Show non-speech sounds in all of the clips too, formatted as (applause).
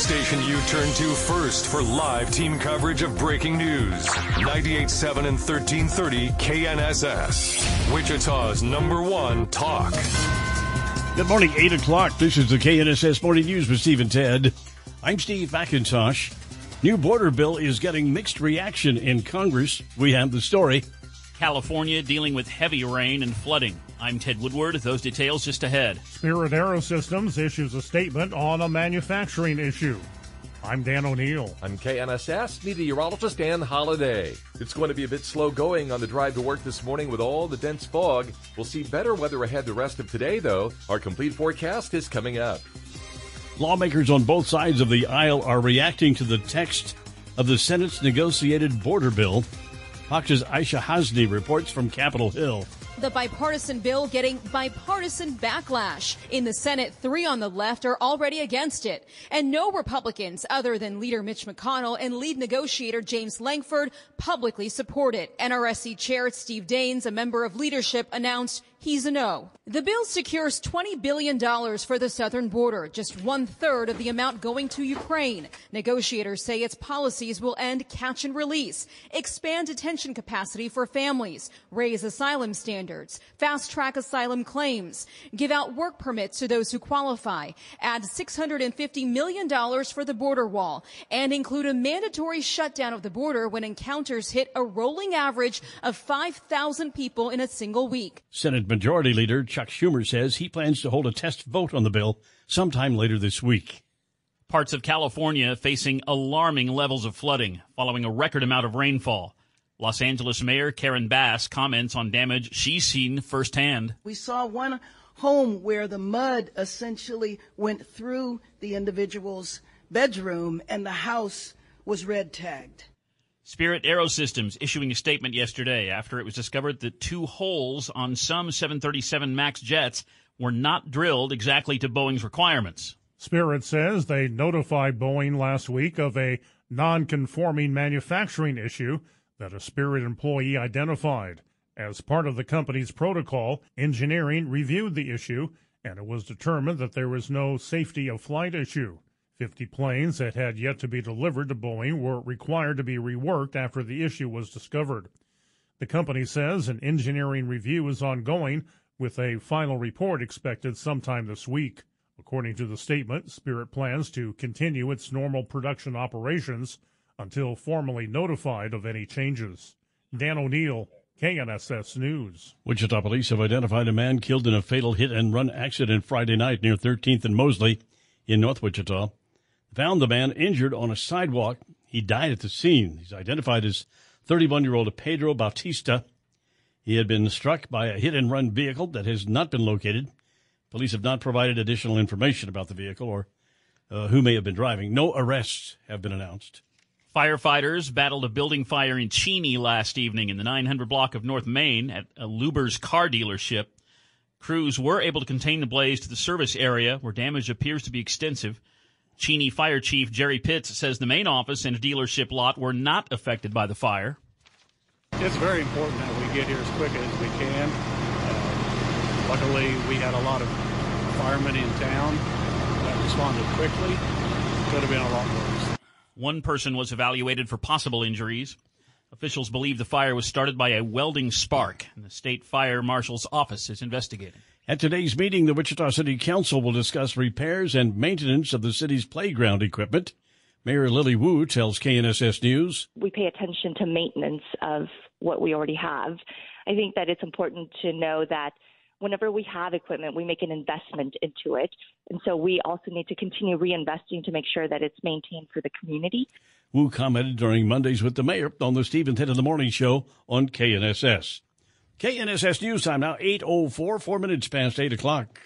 Station you turn to first for live team coverage of breaking news. 98.7 and 1330 KNSS. Wichita's number one talk. Good morning, 8 o'clock. This is the KNSS Morning News with Steve and Ted. I'm Steve McIntosh. New border bill is getting mixed reaction in Congress. We have the story. California dealing with heavy rain and flooding. I'm Ted Woodward. Those details just ahead. Spirit Aerosystems issues a statement on a manufacturing issue. I'm Dan O'Neill. I'm KNSS meteorologist Dan Holiday. It's going to be a bit slow going on the drive to work this morning with all the dense fog. We'll see better weather ahead the rest of today, though. Our complete forecast is coming up. Lawmakers on both sides of the aisle are reacting to the text of the Senate's negotiated border bill. Fox's Aishah Hasnie reports from Capitol Hill. The bipartisan bill getting bipartisan backlash. In the Senate, three on the left are already against it. And no Republicans other than leader Mitch McConnell and lead negotiator James Lankford publicly support it. NRSC Chair Steve Daines, a member of leadership, announced he's a no. The bill secures $20 billion for the southern border, just one third of the amount going to Ukraine. Negotiators say its policies will end catch and release, expand detention capacity for families, raise asylum standards, fast track asylum claims, give out work permits to those who qualify, add $650 million for the border wall, and include a mandatory shutdown of the border when encounters hit a rolling average of 5,000 people in a single week. Senate Majority Leader Chuck Schumer says he plans to hold a test vote on the bill sometime later this week. Parts of California facing alarming levels of flooding following a record amount of rainfall. Los Angeles Mayor Karen Bass comments on damage she's seen firsthand. We saw one home where the mud essentially went through the individual's bedroom and the house was red tagged. Spirit Aerosystems issuing a statement yesterday after it was discovered that two holes on some 737 MAX jets were not drilled exactly to Boeing's requirements. Spirit says they notified Boeing last week of a non conforming manufacturing issue that a Spirit employee identified. As part of the company's protocol, engineering reviewed the issue and it was determined that there was no safety of flight issue. 50 planes that had yet to be delivered to Boeing were required to be reworked after the issue was discovered. The company says an engineering review is ongoing with a final report expected sometime this week. According to the statement, Spirit plans to continue its normal production operations until formally notified of any changes. Dan O'Neill, KNSS News. Wichita police have identified a man killed in a fatal hit and run accident Friday night near 13th and Mosley in North Wichita found the man injured on a sidewalk. He died at the scene. He's identified as 31 year old Pedro Bautista. He had been struck by a hit and run vehicle that has not been located. Police have not provided additional information about the vehicle or uh, who may have been driving. No arrests have been announced. Firefighters battled a building fire in Cheney last evening in the 900 block of North Main at a Luber's car dealership. Crews were able to contain the blaze to the service area where damage appears to be extensive. Cheney Fire Chief Jerry Pitts says the main office and dealership lot were not affected by the fire. It's very important that we get here as quick as we can. Uh, luckily, we had a lot of firemen in town that responded quickly. Could have been a lot worse. One person was evaluated for possible injuries. Officials believe the fire was started by a welding spark, and the state fire marshal's office is investigating. At today's meeting, the Wichita City Council will discuss repairs and maintenance of the city's playground equipment. Mayor Lily Wu tells KNSS News. We pay attention to maintenance of what we already have. I think that it's important to know that whenever we have equipment, we make an investment into it. And so we also need to continue reinvesting to make sure that it's maintained for the community. Wu commented during Mondays with the mayor on the and Ted in the Morning show on KNSS. KNSS News Time now 8.04, four minutes past 8 o'clock.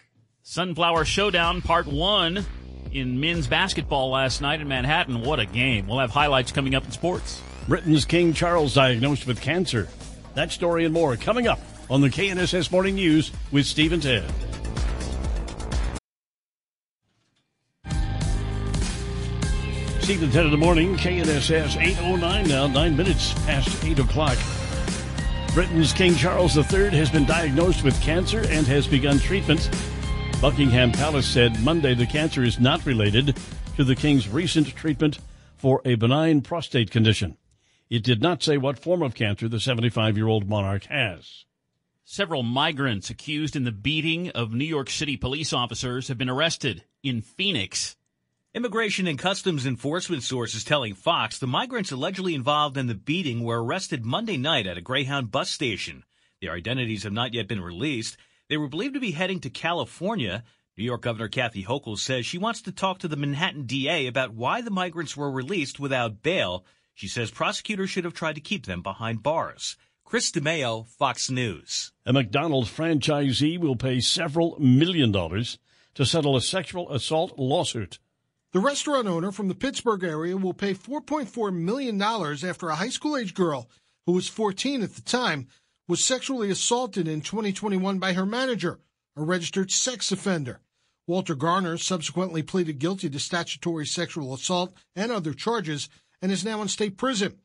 Sunflower Showdown Part 1 in men's basketball last night in Manhattan. What a game. We'll have highlights coming up in sports. Britain's King Charles diagnosed with cancer. That story and more coming up on the KNSS Morning News with Steve and Ted. Steve and Ted in the morning, KNSS 809 now, nine minutes past 8 o'clock. Britain's King Charles III has been diagnosed with cancer and has begun treatment. Buckingham Palace said Monday the cancer is not related to the King's recent treatment for a benign prostate condition. It did not say what form of cancer the 75 year old monarch has. Several migrants accused in the beating of New York City police officers have been arrested in Phoenix. Immigration and Customs Enforcement sources telling Fox the migrants allegedly involved in the beating were arrested Monday night at a Greyhound bus station. Their identities have not yet been released. They were believed to be heading to California. New York Governor Kathy Hochul says she wants to talk to the Manhattan DA about why the migrants were released without bail. She says prosecutors should have tried to keep them behind bars. Chris DeMeo, Fox News. A McDonald's franchisee will pay several million dollars to settle a sexual assault lawsuit. The restaurant owner from the Pittsburgh area will pay $4.4 million after a high school age girl, who was 14 at the time, was sexually assaulted in 2021 by her manager, a registered sex offender. Walter Garner subsequently pleaded guilty to statutory sexual assault and other charges and is now in state prison.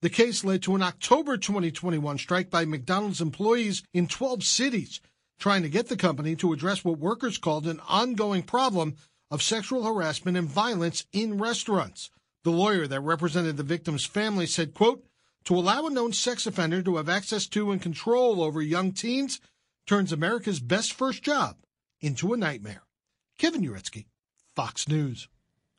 The case led to an October 2021 strike by McDonald's employees in 12 cities, trying to get the company to address what workers called an ongoing problem of sexual harassment and violence in restaurants. The lawyer that represented the victim's family said, quote, to allow a known sex offender to have access to and control over young teens turns America's best first job into a nightmare. Kevin Uretsky, Fox News.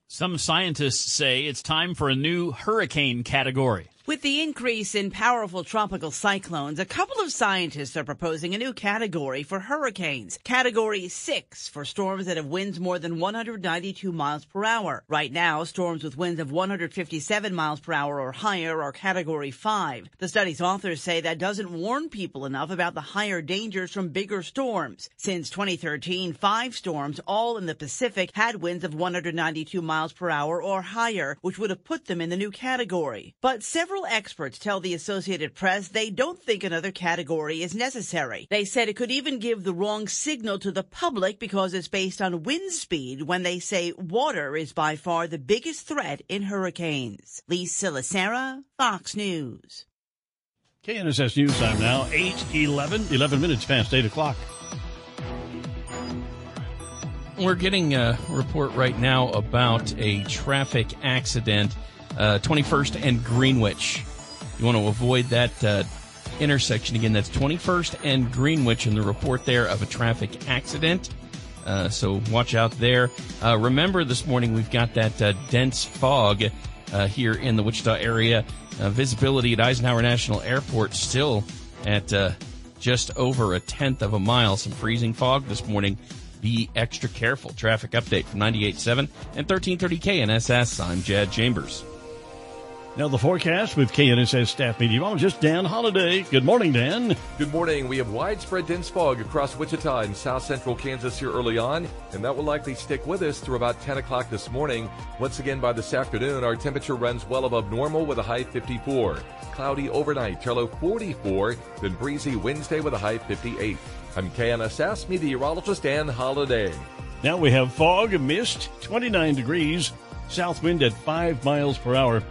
Some scientists say it's time for a new hurricane category. With the increase in powerful tropical cyclones, a couple of scientists are proposing a new category for hurricanes. Category 6 for storms that have winds more than 192 miles per hour. Right now, storms with winds of 157 miles per hour or higher are Category 5. The study's authors say that doesn't warn people enough about the higher dangers from bigger storms. Since 2013, five storms, all in the Pacific, had winds of 192 miles per hour or higher, which would have put them in the new category. But several Several experts tell the Associated Press they don't think another category is necessary. They said it could even give the wrong signal to the public because it's based on wind speed when they say water is by far the biggest threat in hurricanes. Lisa Lacera, Fox News. KNSS News Time now, 8 11, 11 minutes past 8 o'clock. We're getting a report right now about a traffic accident uh, 21st and Greenwich. You want to avoid that uh, intersection again. That's 21st and Greenwich in the report there of a traffic accident. Uh, so watch out there. Uh, remember, this morning we've got that uh, dense fog uh, here in the Wichita area. visibility at Eisenhower National Airport still at just over a tenth of a mile. Some freezing fog this morning. Be extra careful. Traffic update from 98.7 and 1330 KNSS. I'm Jad Chambers. Now the forecast with KNSS staff meteorologist Dan Holliday. Good morning, Dan. Good morning. We have widespread dense fog across Wichita and south central Kansas here early on, and that will likely stick with us through about 10 o'clock this morning. Once again, by this afternoon, our temperature runs well above normal with a high 54. Cloudy overnight, low 44, then breezy Wednesday with a high 58. I'm KNSS meteorologist Dan Holliday. Now we have fog, and mist, 29 degrees, south wind at 5 miles per hour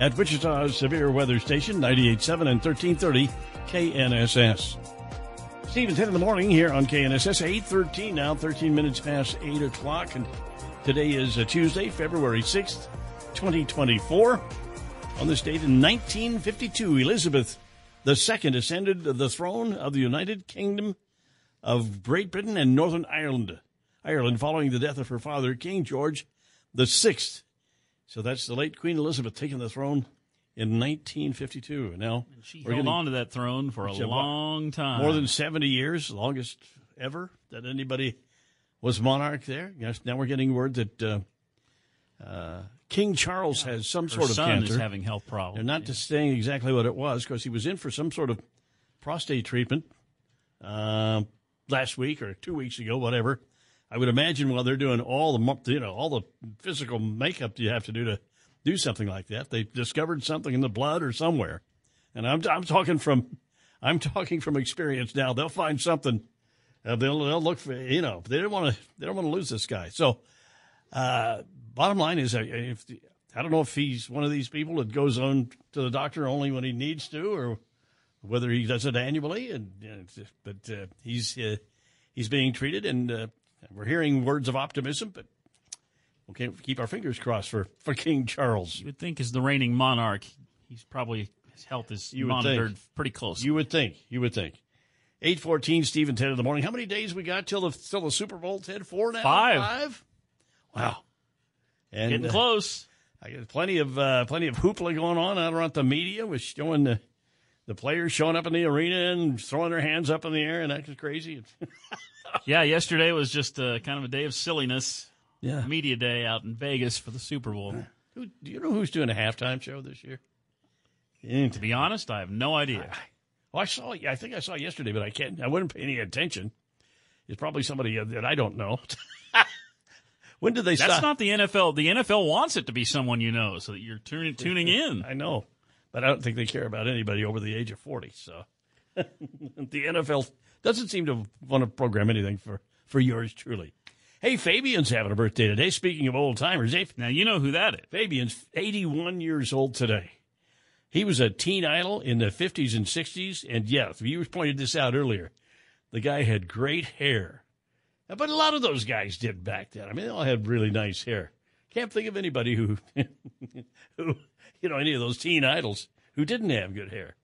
at Wichita's Severe Weather Station, 98.7 and 1330 KNSS. Steve Ted in the morning here on KNSS, 8.13 now, 13 minutes past 8 o'clock. And today is a Tuesday, February 6th, 2024. On this date in 1952, Elizabeth II ascended the throne of the United Kingdom of Great Britain and Northern Ireland. Ireland following the death of her father, King George VI so that's the late Queen Elizabeth taking the throne in 1952. Now and she held getting, on to that throne for a long time, more than 70 years, longest ever that anybody was monarch there. Yes, now we're getting word that uh, uh, King Charles yeah, has some sort of son cancer. is having health problems. They're not yeah. just saying exactly what it was because he was in for some sort of prostate treatment uh, last week or two weeks ago, whatever. I would imagine while they're doing all the you know all the physical makeup you have to do to do something like that, they discovered something in the blood or somewhere. And I'm I'm talking from I'm talking from experience now. They'll find something. Uh, they'll they'll look for you know they don't want to they don't want to lose this guy. So, uh, bottom line is, uh, if I don't know if he's one of these people that goes on to the doctor only when he needs to, or whether he does it annually. And but uh, he's uh, he's being treated, and uh, we're hearing words of optimism. But we can't keep our fingers crossed for for King Charles. You would think, as the reigning monarch, he's probably his health is you monitored think. pretty close. You would think. You would think. Eight fourteen, Stephen Ted in the morning. How many days we got till the till the Super Bowl? Ted, four now. Five. Five. Wow. And getting uh, close. I got plenty of uh, plenty of hoopla going on out around the media with showing the the players showing up in the arena and throwing their hands up in the air and acting crazy. (laughs) (laughs) (laughs) yeah, yesterday was just a, kind of a day of silliness. Yeah, media day out in Vegas for the Super Bowl. Who, do you know who's doing a halftime show this year? To be honest, I have no idea. I, oh, I saw. I think I saw yesterday, but I can't. I wouldn't pay any attention. It's probably somebody uh, that I don't know. (laughs) when did they? Start? That's stop? not the NFL. The NFL wants it to be someone you know, so that you're tuning tuning in. I know, but I don't think they care about anybody over the age of forty. So (laughs) the NFL doesn't seem to want to program anything for for yours truly. Hey, Fabian's having a birthday today. Speaking of old timers, eh? now you know who that is. Fabian's 81 years old today. He was a teen idol in the 50s and 60s. And yeah, viewers pointed this out earlier. The guy had great hair. But a lot of those guys did back then. I mean, they all had really nice hair. Can't think of anybody who, (laughs) who, you know, any of those teen idols who didn't have good hair.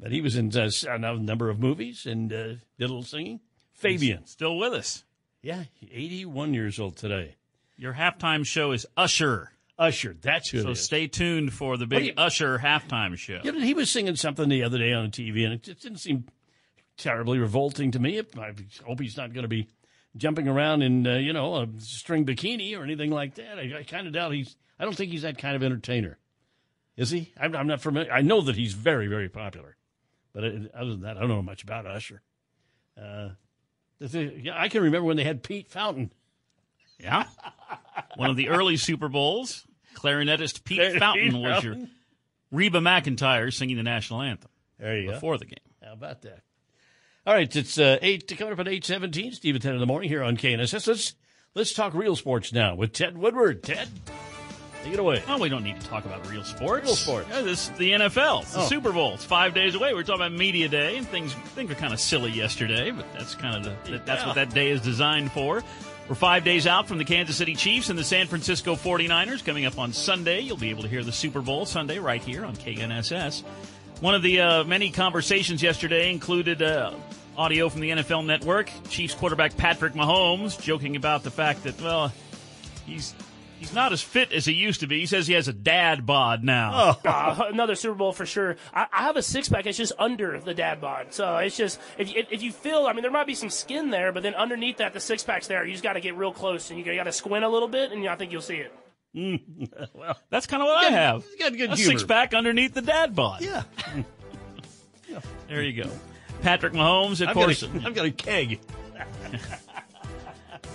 But he was in uh, a number of movies and uh, did a little singing. Fabian. He's still with us. Yeah, 81 years old today. Your halftime show is Usher. Usher. That's who. So stay tuned for the big you, Usher halftime show. You know, he was singing something the other day on TV, and it didn't seem terribly revolting to me. I hope he's not going to be jumping around in uh, you know a string bikini or anything like that. I, I kind of doubt he's. I don't think he's that kind of entertainer. Is he? I'm, I'm not familiar. I know that he's very, very popular, but it, other than that, I don't know much about Usher. Uh, yeah, I can remember when they had Pete Fountain. Yeah, one of the early Super Bowls clarinetist Pete Fountain was your Reba McEntire singing the national anthem. There you before go. the game. How about that? All right, it's uh, eight coming up at eight seventeen. Stephen Ted in the morning here on KNSS. Let's let's talk real sports now with Ted Woodward. Ted, take it away. Oh, we don't need to talk about real sports. Real sports. Yeah, this is the NFL. It's the oh. Super Bowl. It's five days away. We're talking about media day, and things things were kind of silly yesterday, but that's kind of the that's yeah. what that day is designed for. We're five days out from the Kansas City Chiefs and the San Francisco 49ers. Coming up on Sunday, you'll be able to hear the Super Bowl Sunday right here on KNSS. One of the uh, many conversations yesterday included uh, audio from the NFL Network. Chiefs quarterback Patrick Mahomes joking about the fact that, well, he's He's not as fit as he used to be. He says he has a dad bod now. Oh. (laughs) Uh, another Super Bowl for sure. I, I, have a six pack. It's just under the dad bod. So it's just if you, if you feel, I mean, there might be some skin there, but then underneath that, the six pack's there. You just got to get real close and you got to squint a little bit, and I think you'll see it. Mm, (laughs) well, that's kind of what I have. Got good a six pack underneath the dad bod. Yeah. (laughs) there you go. Patrick Mahomes, of I've course. Got a, I've got a keg.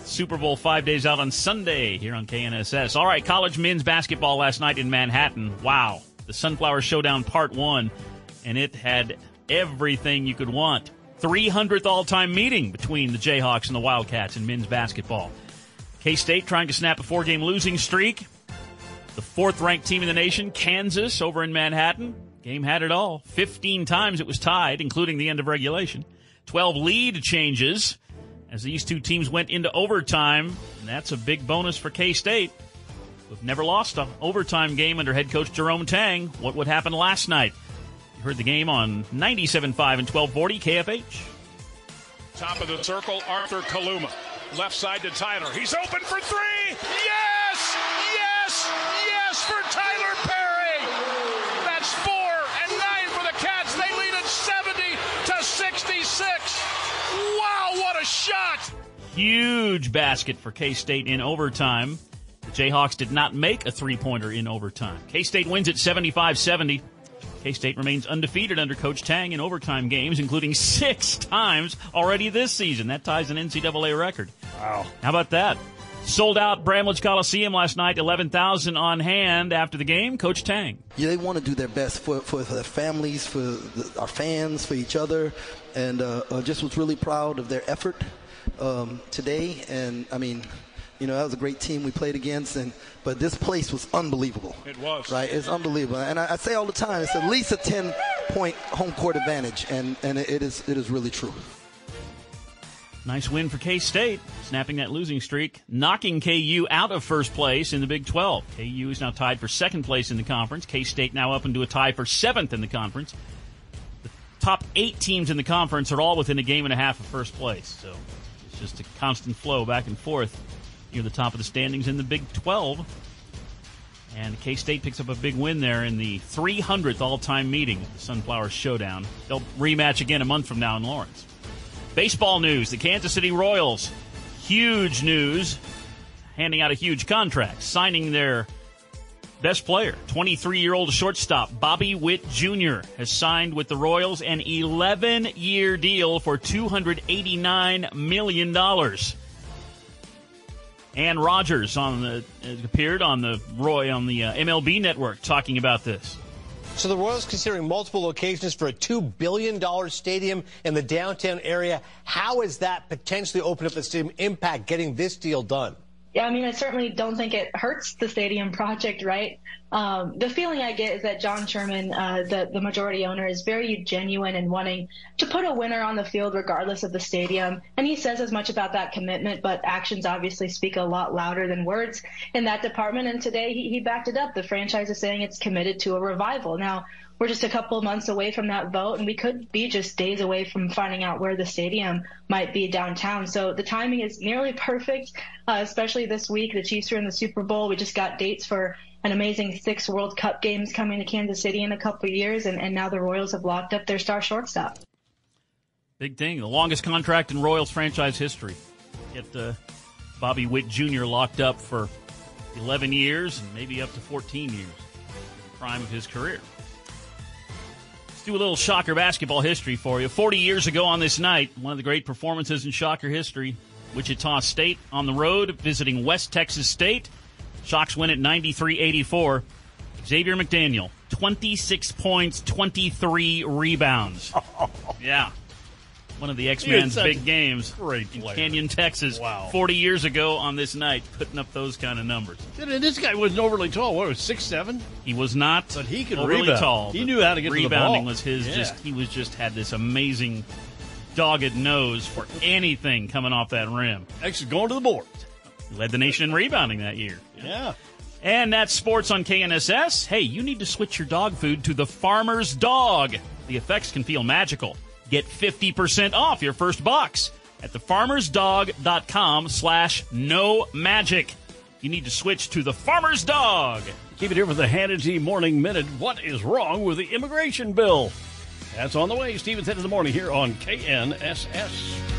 Super Bowl five days out on Sunday here on KNSS. All right, college men's basketball last night in Manhattan. Wow. The Sunflower Showdown Part 1, and it had everything you could want. 300th all time meeting between the Jayhawks and the Wildcats in men's basketball. K State trying to snap a four game losing streak. The fourth ranked team in the nation, Kansas, over in Manhattan. Game had it all. 15 times it was tied, including the end of regulation. 12 lead changes as these two teams went into overtime. And that's a big bonus for K State. We've never lost an overtime game under head coach Jerome Tang. What would happen last night? You heard the game on 97.5 and 1240 KFH. Top of the circle, Arthur Kaluma. Left side to Tylor. He's open for three. Yes! Yes! Yes for Tylor Perry! That's four and nine for the Cats. They lead at 70 to 66 shot. Huge basket for K State in overtime. The Jayhawks did not make a three pointer in overtime. K State wins at 75 70. K State remains undefeated under Coach Tang in overtime games, including six (laughs) times already this season. That ties an NCAA record. Wow. How about that? Sold out Bramlage Coliseum last night, 11,000 on hand after the game. Coach Tang. Yeah, they want to do their best for, for, for their families, for the, our fans, for each other, and uh, uh, just was really proud of their effort um, today. And I mean, you know, that was a great team we played against, and but this place was unbelievable. It was right. It's unbelievable, and I, I say all the time, it's at least a ten point home court advantage, and and it is it is really true. Nice win for K State, snapping that losing streak, knocking KU out of first place in the Big 12. KU is now tied for second place in the conference. K State now up into a tie for seventh in the conference. The top eight teams in the conference are all within a game and a half of first place. So it's just a constant flow back and forth near the top of the standings in the Big 12. And K State picks up a big win there in the 300th all time meeting the Sunflower Showdown. They'll rematch again a month from now in Lawrence. Baseball news the Kansas City Royals. Huge news. Handing out a huge contract, signing their best player, 23 year old shortstop Bobby Witt Jr., has signed with the Royals an 11 year deal for $289 million. Anne Rogers on the, appeared on the Roy on the uh, MLB network talking about this. So the Royals considering multiple locations for a $2 billion stadium in the downtown area. How is that potentially open up the stadium impact getting this deal done? Yeah, I mean, I certainly don't think it hurts the stadium project, right? Um, the feeling I get is that John Sherman, uh, the, the majority owner, is very genuine in wanting to put a winner on the field regardless of the stadium. And he says as much about that commitment, but actions obviously speak a lot louder than words in that department. And today he, he backed it up. The franchise is saying it's committed to a revival. Now, we're just a couple of months away from that vote, and we could be just days away from finding out where the stadium might be downtown. So the timing is nearly (laughs) perfect, uh, especially this week. The Chiefs are in the Super Bowl. We just got dates for an amazing six World Cup games coming to Kansas City in a couple of years, and, and now the Royals have locked up their star shortstop. Big thing, the longest contract in Royals franchise history. Get uh, Bobby Witt Jr. locked up for 11 years and maybe up to 14 years, prime of his career do a little Shocker basketball history for you. 40 years ago on this night, one of the great performances in Shocker history, Wichita State on the road visiting West Texas State. Shocks win at 93 84. Xavier McDaniel, 26 points, 23 rebounds. (laughs) yeah one of the X Men's big games great in Canyon, Texas. Wow. 40 years ago on this night, putting up those kind of numbers. This guy wasn't overly tall. What was six seven? He was not, but he could overly rebound. tall. He knew how to get to the ball. rebounding to was his. Yeah. Just he was just had this amazing dogged nose for anything coming off that rim. Actually, going to the board. He Led the nation in rebounding that year. Yeah. And that's sports on KNSS. Hey, you need to switch your dog food to the farmer's dog. The effects can feel magical. Get 50% off your first box at thefarmersdog.com slash no magic. You need to switch to the farmer's dog. Keep it here for the Hannity Morning Minute. What is wrong with the immigration bill? That's on the way. Stevens Head in the morning here on KNSS.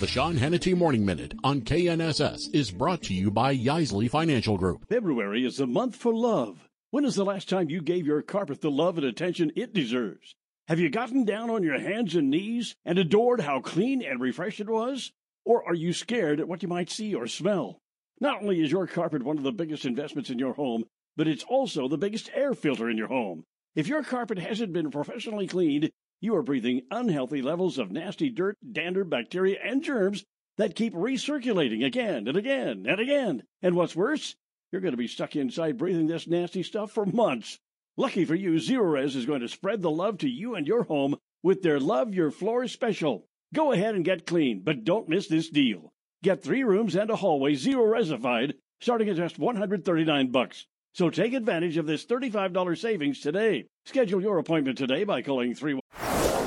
The Sean Hannity Morning Minute on KNSS is brought to you by Yaisley Financial Group. February is the month for love. When is the last time you gave your carpet the love and attention it deserves? Have you gotten down on your hands and knees and adored how clean and refreshed it was? Or are you scared at what you might see or smell? Not only is your carpet one of the biggest investments in your home, but it's also the biggest air filter in your home. If your carpet hasn't been professionally cleaned, you are breathing unhealthy levels of nasty dirt, dander, bacteria, and germs that keep recirculating again and again and again. And what's worse, you're going to be stuck inside breathing this nasty stuff for months. Lucky for you, Zerorez is going to spread the love to you and your home with their Love Your Floors special. Go ahead and get clean, but don't miss this deal. Get three rooms and a hallway Zeroresified starting at just 139 bucks. So take advantage of this $35 savings today. Schedule your appointment today by calling 3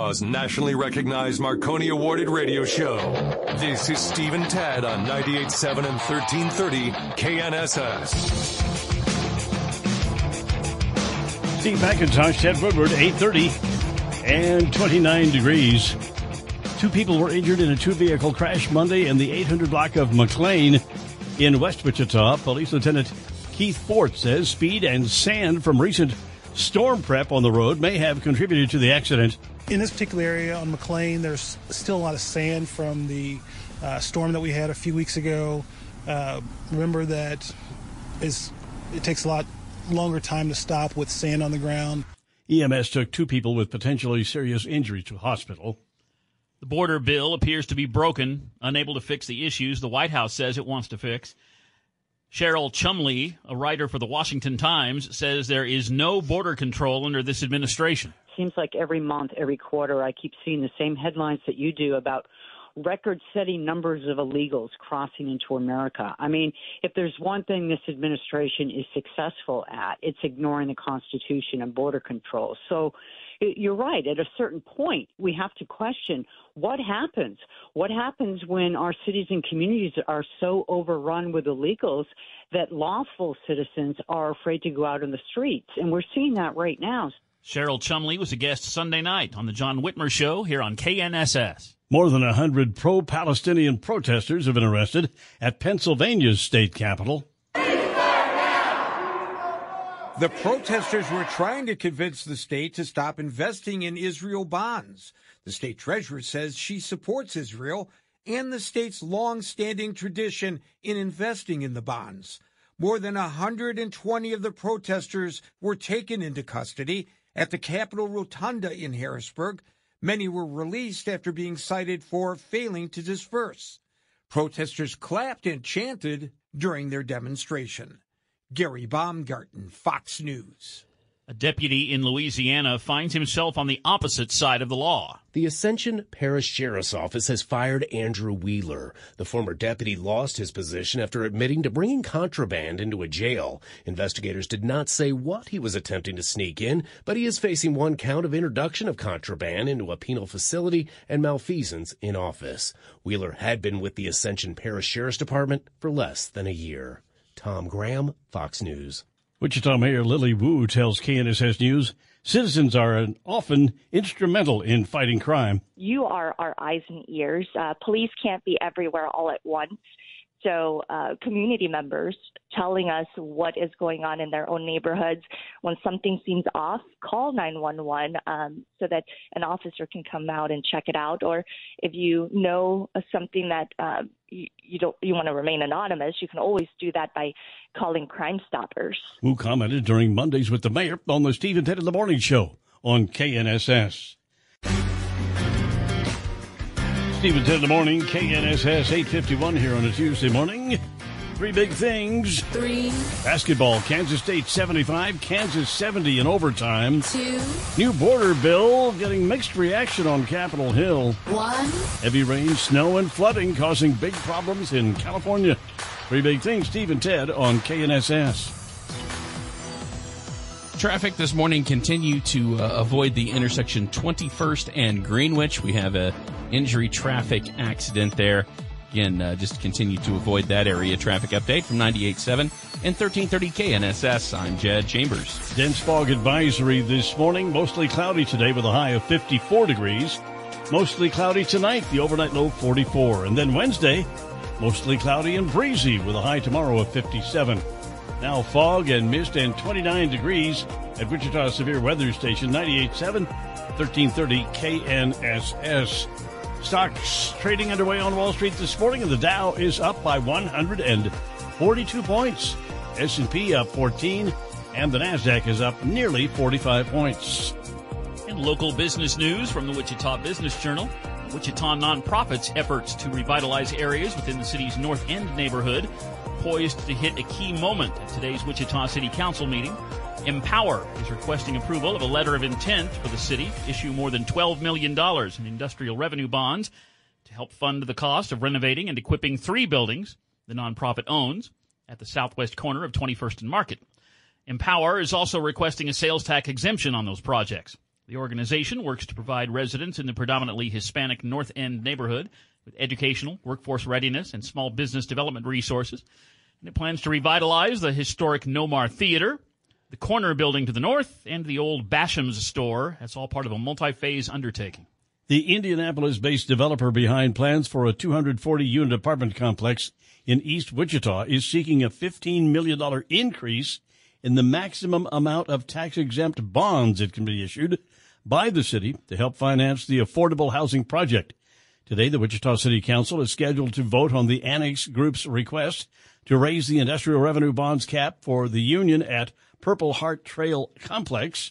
Wichita's nationally recognized Marconi Awarded radio show. This is Stephen Tad on 98.7 and 1330 KNSS. Steve McIntosh, Ted Woodward, 830 and 29 degrees. Two people were injured in a two-vehicle crash Monday in the 800 block of McLean in West Wichita. Police Lieutenant Keith Fort says speed and sand from recent storm prep on the road may have contributed to the accident. In this particular area on McLean, there's still a lot of sand from the uh, storm that we had a few weeks ago. Uh, remember that is it takes a lot longer time to stop with sand on the ground. EMS took two people with potentially serious injuries to hospital. The border bill appears to be broken, unable to fix the issues the White House says it wants to fix. Cheryl Chumley, a writer for the Washington Times, says there is no border control under this administration. Seems like every month, every quarter, I keep seeing the same headlines that you do about record setting numbers of illegals crossing into America. I mean, if there's one thing this administration is successful at, it's ignoring the Constitution and border control. So you're right. At a certain point, we have to question what happens. What happens when our cities and communities are so overrun with illegals that lawful citizens are afraid to go out in the streets? And we're seeing that right now. Cheryl Chumley was a guest Sunday night on the John Whitmer Show here on KNSS. More than a hundred pro-Palestinian protesters have been arrested at Pennsylvania's state capitol. The protesters were trying to convince the state to stop investing in Israel bonds. The state treasurer says she supports Israel and the state's long-standing tradition in investing in the bonds. More than 120 of the protesters were taken into custody at the Capitol Rotunda in Harrisburg. Many were released after being cited for failing to disperse. Protesters clapped and chanted during their demonstration. Gary Baumgarten, Fox News. A deputy in Louisiana finds himself on the opposite side of the law. The Ascension Parish Sheriff's Office has fired Andrew Wheeler. The former deputy lost his position after admitting to bringing contraband into a jail. Investigators did not say what he was attempting to sneak in, but he is facing one count of introduction of contraband into a penal facility and malfeasance in office. Wheeler had been with the Ascension Parish Sheriff's Department for less than a year. Tom Graham, Fox News. Wichita Mayor Lily Wu tells KNSS News citizens are often instrumental in fighting crime. You are our eyes and ears. Uh, police can't be everywhere all at once. So, uh, community members telling us what is going on in their own neighborhoods. When something seems off, call 911 um, so that an officer can come out and check it out. Or if you know something that uh, you, you don't you want to remain anonymous, you can always do that by calling Crime Stoppers. Wu commented during Mondays with the mayor on the Steve and Ted in the Morning Show on KNSS. Stephen Ted in the morning, KNSS 851 here on a Tuesday morning. Three big things. Three. Basketball, Kansas State 75, Kansas 70 in overtime. Two. New border bill getting mixed reaction on Capitol Hill. One. Heavy rain, snow, and flooding causing big problems in California. Three big things, Steve and Ted on KNSS. Traffic this morning continue to uh, avoid the intersection 21st and Greenwich. We have a injury traffic accident there. Again, uh, just continue to avoid that area. Traffic update from 98.7 and 1330 KNSS. I'm Jed Chambers. Dense fog advisory this morning. Mostly cloudy today with a high of 54 degrees. Mostly cloudy tonight. The overnight low 44. And then Wednesday, mostly cloudy and breezy with a high tomorrow of 57. Now fog and mist and 29 degrees at Wichita Severe Weather Station 98.7, 1330 KNSS. Stocks trading underway on Wall Street this morning, and the Dow is up by 142 points. S&P up 14, and the Nasdaq is up nearly 45 points. And local business news from the Wichita Business Journal. Wichita nonprofits' efforts to revitalize areas within the city's North End neighborhood poised to hit a key moment at today's Wichita City Council meeting. Empower is requesting approval of a letter of intent for the city to issue more than $12 million in industrial revenue bonds to help fund the cost of renovating and equipping three buildings the nonprofit owns at the southwest corner of 21st and Market. Empower is also requesting a sales tax exemption on those projects. The organization works to provide residents in the predominantly Hispanic North End neighborhood with educational, workforce readiness, and small business development resources. And it plans to revitalize the historic Nomar Theater, the corner building to the north, and the old Basham's store. That's all part of a multi phase undertaking. The Indianapolis based developer behind plans for a 240 unit apartment complex in East Wichita is seeking a $15 million increase in the maximum amount of tax exempt bonds it can be issued by the city to help finance the affordable housing project. Today, the Wichita City Council is scheduled to vote on the Annex Group's request to raise the industrial revenue bonds cap for the union at Purple Heart Trail Complex,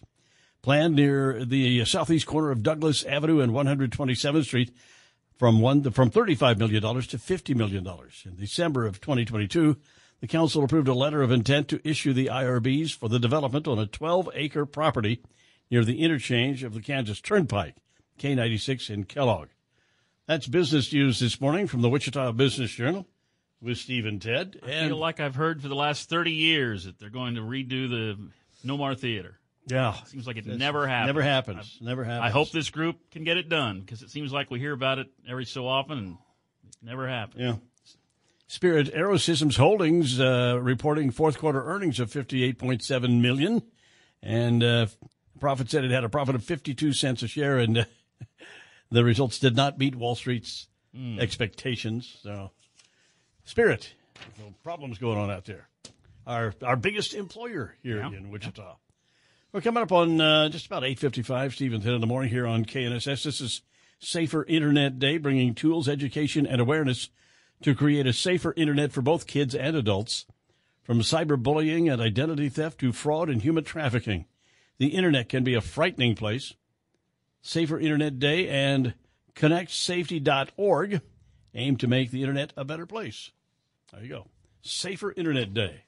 planned near the southeast corner of Douglas Avenue and 127th Street from one from $35 million to $50 million. In December of 2022, the council approved a letter of intent to issue the IRBs for the development on a 12 acre property near the interchange of the Kansas Turnpike, K96 in Kellogg. That's business news this morning from the Wichita Business Journal with Steve and Ted. I feel like I've heard for the last 30 years that they're going to redo the Nomar Theater. Yeah. Seems like it never happens. never happens. Never happens. I hope this group can get it done because it seems like we hear about it every so often and it never happens. Yeah. Spirit Aerosystems Holdings uh, reporting fourth quarter earnings of 58.7 million, and uh, profit said it had a profit of 52 cents a share, and uh, (laughs) the results did not meet Wall Street's Hmm. expectations. So, Spirit, no problems going on out there. Our our biggest employer here in Wichita. We're coming up on uh, just about 8.55, Stephen, Ted in the morning here on KNSS. This is Safer Internet Day, bringing tools, education, and awareness to create a safer internet for both kids and adults. From cyberbullying and identity theft to fraud and human trafficking, the internet can be a frightening place. Safer Internet Day and connectsafety.org aim to make the internet a better place. There you go. Safer Internet Day.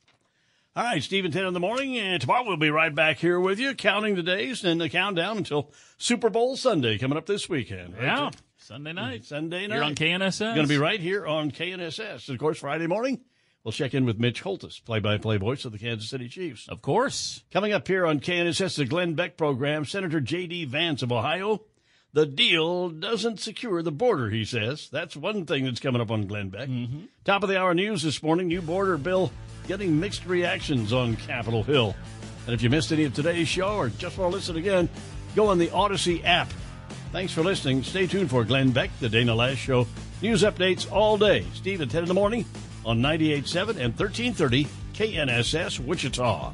All right, Stephen, Ted in the morning, and tomorrow we'll be right back here with you, counting the days and the countdown until Super Bowl Sunday coming up this weekend. right? Yeah. Sunday night. Sunday night. You're on KNSS. You're going to be right here on KNSS. And of course, Friday morning, we'll check in with Mitch Holthus, play by play voice of the Kansas City Chiefs. Of course. Coming up here on KNSS, the Glenn Beck program, Senator J.D. Vance of Ohio. The deal doesn't secure the border, he says. That's one thing that's coming up on Glenn Beck. Mm-hmm. Top of the hour news this morning new border bill getting mixed reactions on Capitol Hill. And if you missed any of today's show or just want to listen again, go on the Odyssey app. Thanks for listening. Stay tuned for Glenn Beck, the Dana Loesch Show. News updates all day. Steve at 10 in the morning on 98.7 and 1330 KNSS Wichita.